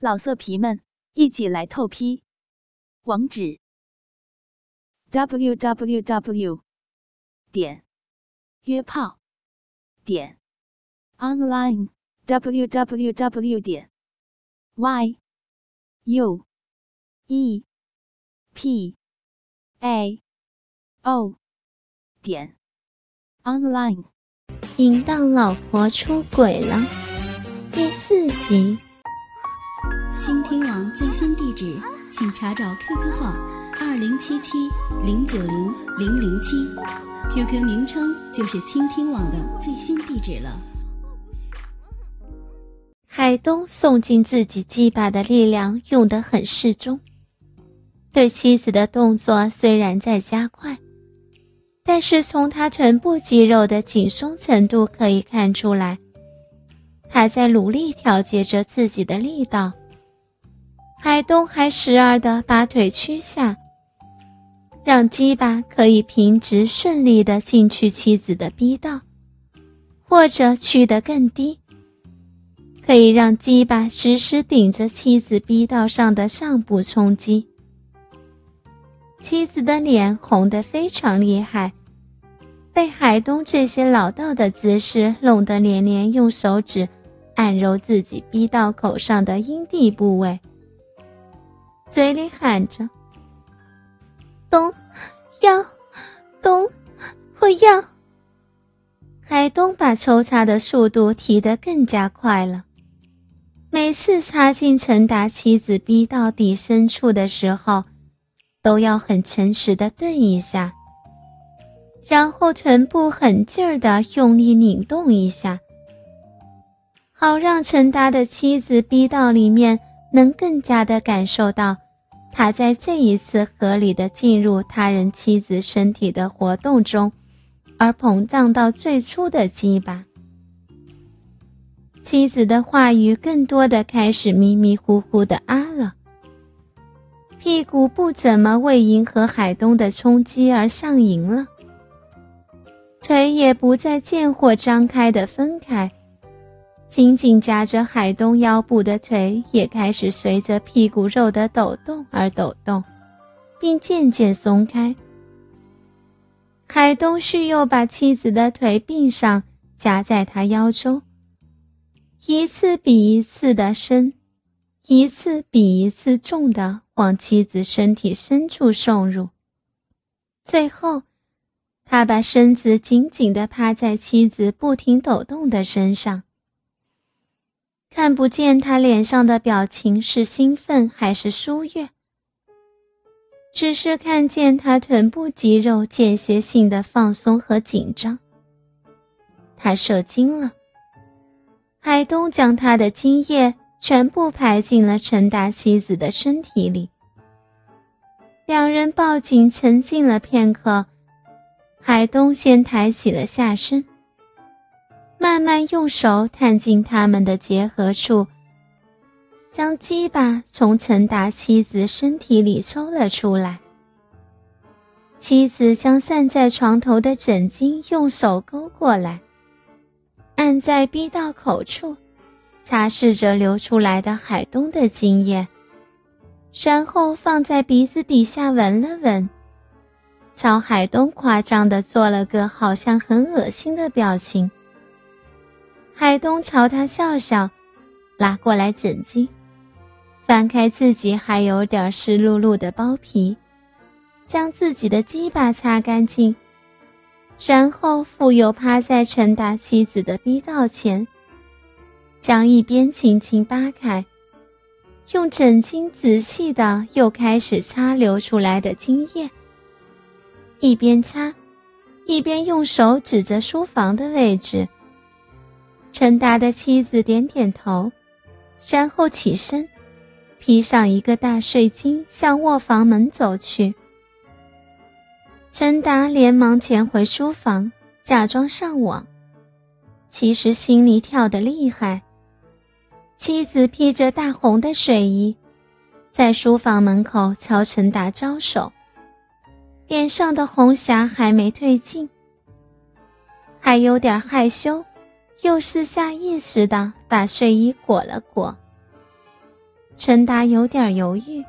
老色皮们，一起来透批！网址：w w w 点约炮点 online w w w 点 y u e p a o 点 online。淫荡老婆出轨了，第四集。倾听网最新地址，请查找 QQ 号二零七七零九零零零七，QQ 名称就是倾听网的最新地址了。海东送进自己鸡巴的力量用得很适中，对妻子的动作虽然在加快，但是从他臀部肌肉的紧松程度可以看出来，他在努力调节着自己的力道。海东还时而的把腿屈下，让鸡巴可以平直顺利的进去妻子的逼道，或者屈得更低，可以让鸡巴时时顶着妻子逼道上的上部冲击。妻子的脸红得非常厉害，被海东这些老道的姿势弄得连连用手指按揉自己逼道口上的阴蒂部位。嘴里喊着：“东，要，东，我要。”海东把抽插的速度提得更加快了。每次插进陈达妻子逼到底深处的时候，都要很诚实的顿一下，然后臀部很劲儿的用力拧动一下，好让陈达的妻子逼到里面。能更加的感受到，他在这一次合理的进入他人妻子身体的活动中，而膨胀到最初的鸡巴。妻子的话语更多的开始迷迷糊糊的啊了，屁股不怎么为迎合海东的冲击而上瘾了，腿也不再见货张开的分开。紧紧夹着海东腰部的腿也开始随着屁股肉的抖动而抖动，并渐渐松开。海东旭又把妻子的腿并上，夹在他腰中，一次比一次的深，一次比一次重的往妻子身体深处送入。最后，他把身子紧紧地趴在妻子不停抖动的身上。看不见他脸上的表情是兴奋还是疏悦，只是看见他臀部肌肉间歇性的放松和紧张。他射精了，海东将他的精液全部排进了陈达妻子的身体里。两人抱紧沉静了片刻，海东先抬起了下身。慢慢用手探进他们的结合处，将鸡巴从陈达妻子身体里抽了出来。妻子将散在床头的枕巾用手勾过来，按在逼道口处，擦拭着流出来的海东的精液，然后放在鼻子底下闻了闻，朝海东夸张的做了个好像很恶心的表情。海东朝他笑笑，拉过来枕巾，翻开自己还有点湿漉漉的包皮，将自己的鸡巴擦干净，然后复又趴在陈达妻子的逼道前，将一边轻轻扒开，用枕巾仔细的又开始擦流出来的精液，一边擦，一边用手指着书房的位置。陈达的妻子点点头，然后起身，披上一个大睡巾，向卧房门走去。陈达连忙潜回书房，假装上网，其实心里跳得厉害。妻子披着大红的睡衣，在书房门口朝陈达招手，脸上的红霞还没褪尽，还有点害羞。又是下意识的把睡衣裹了裹。陈达有点犹豫，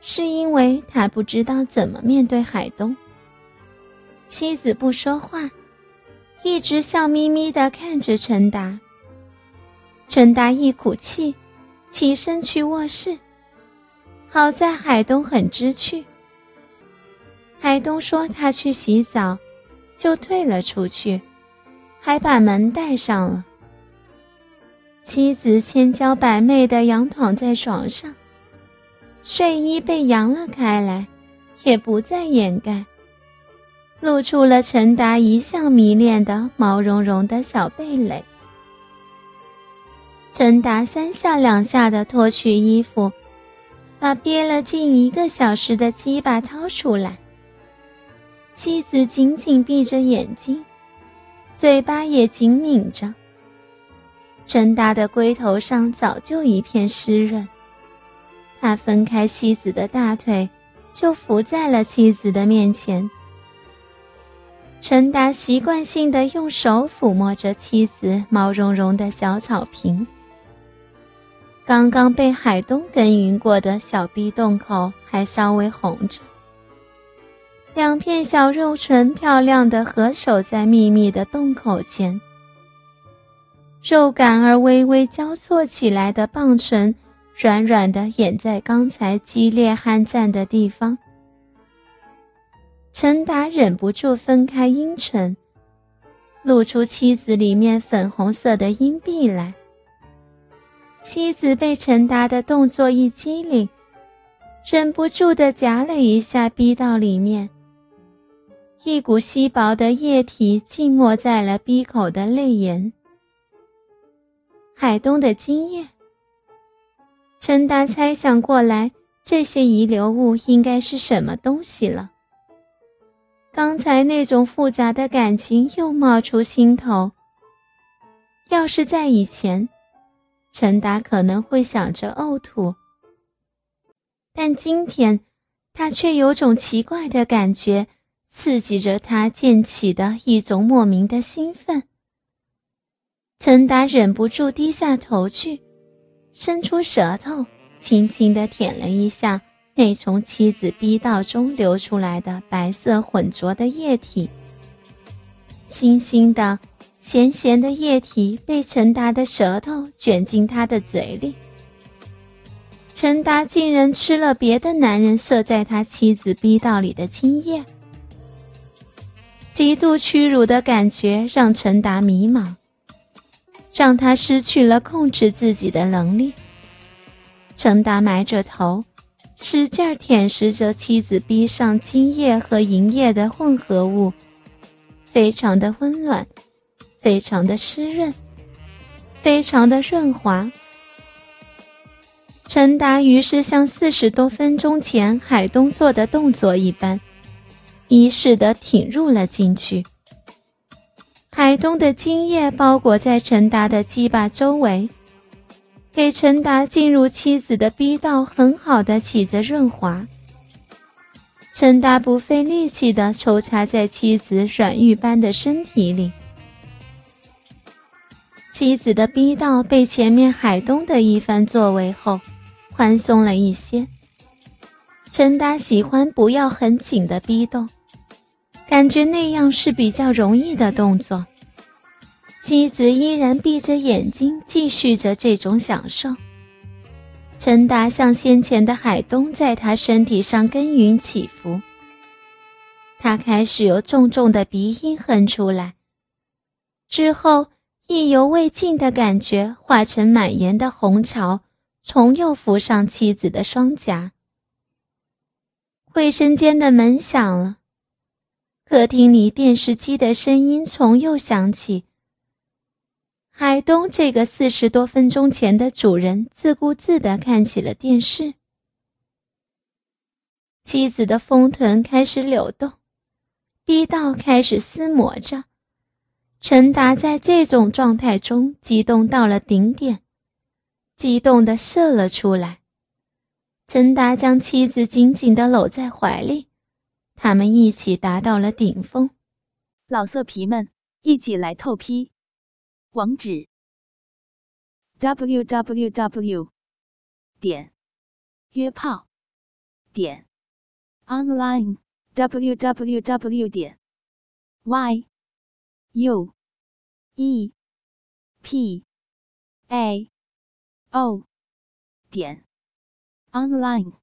是因为他不知道怎么面对海东。妻子不说话，一直笑眯眯的看着陈达。陈达一口气，起身去卧室。好在海东很知趣。海东说他去洗澡，就退了出去，还把门带上了。妻子千娇百媚的仰躺在床上，睡衣被扬了开来，也不再掩盖，露出了陈达一向迷恋的毛茸茸的小蓓蕾。陈达三下两下的脱去衣服。把憋了近一个小时的鸡巴掏出来，妻子紧紧闭着眼睛，嘴巴也紧抿着。陈达的龟头上早就一片湿润，他分开妻子的大腿，就伏在了妻子的面前。陈达习惯性的用手抚摸着妻子毛茸茸的小草坪。刚刚被海东耕耘过的小逼洞口还稍微红着，片小肉唇漂亮的合守在密密的洞口前，肉感而微微交错起来的棒唇软软的掩在刚才激烈酣战的地方。陈达忍不住分开阴唇，露出妻子里面粉红色的阴蒂来。妻子被陈达的动作一激灵，忍不住的夹了一下逼到里面，一股稀薄的液体浸没在了鼻口的泪眼。海东的精液。陈达猜想过来，这些遗留物应该是什么东西了。刚才那种复杂的感情又冒出心头。要是在以前。陈达可能会想着呕吐，但今天他却有种奇怪的感觉，刺激着他溅起的一种莫名的兴奋。陈达忍不住低下头去，伸出舌头，轻轻地舔了一下那从妻子逼道中流出来的白色浑浊的液体，腥腥的。咸咸的液体被陈达的舌头卷进他的嘴里。陈达竟然吃了别的男人射在他妻子逼道里的精液，极度屈辱的感觉让陈达迷茫，让他失去了控制自己的能力。陈达埋着头，使劲舔舐着妻子逼上精液和银液的混合物，非常的温暖。非常的湿润，非常的润滑。陈达于是像四十多分钟前海东做的动作一般，一似的挺入了进去。海东的精液包裹在陈达的鸡巴周围，给陈达进入妻子的逼道很好的起着润滑。陈达不费力气的抽插在妻子软玉般的身体里。妻子的逼道被前面海东的一番作为后，宽松了一些。陈达喜欢不要很紧的逼动，感觉那样是比较容易的动作。妻子依然闭着眼睛，继续着这种享受。陈达像先前的海东，在他身体上耕耘起伏。他开始有重重的鼻音哼出来，之后。意犹未尽的感觉化成满眼的红潮，重又浮上妻子的双颊。卫生间的门响了，客厅里电视机的声音从又响起。海东这个四十多分钟前的主人自顾自地看起了电视，妻子的丰臀开始扭动，逼道开始撕磨着。陈达在这种状态中激动到了顶点，激动的射了出来。陈达将妻子紧紧的搂在怀里，他们一起达到了顶峰。老色皮们，一起来透批，网址：w w w 点约炮点 online w w w 点 y u e p a o 点 online。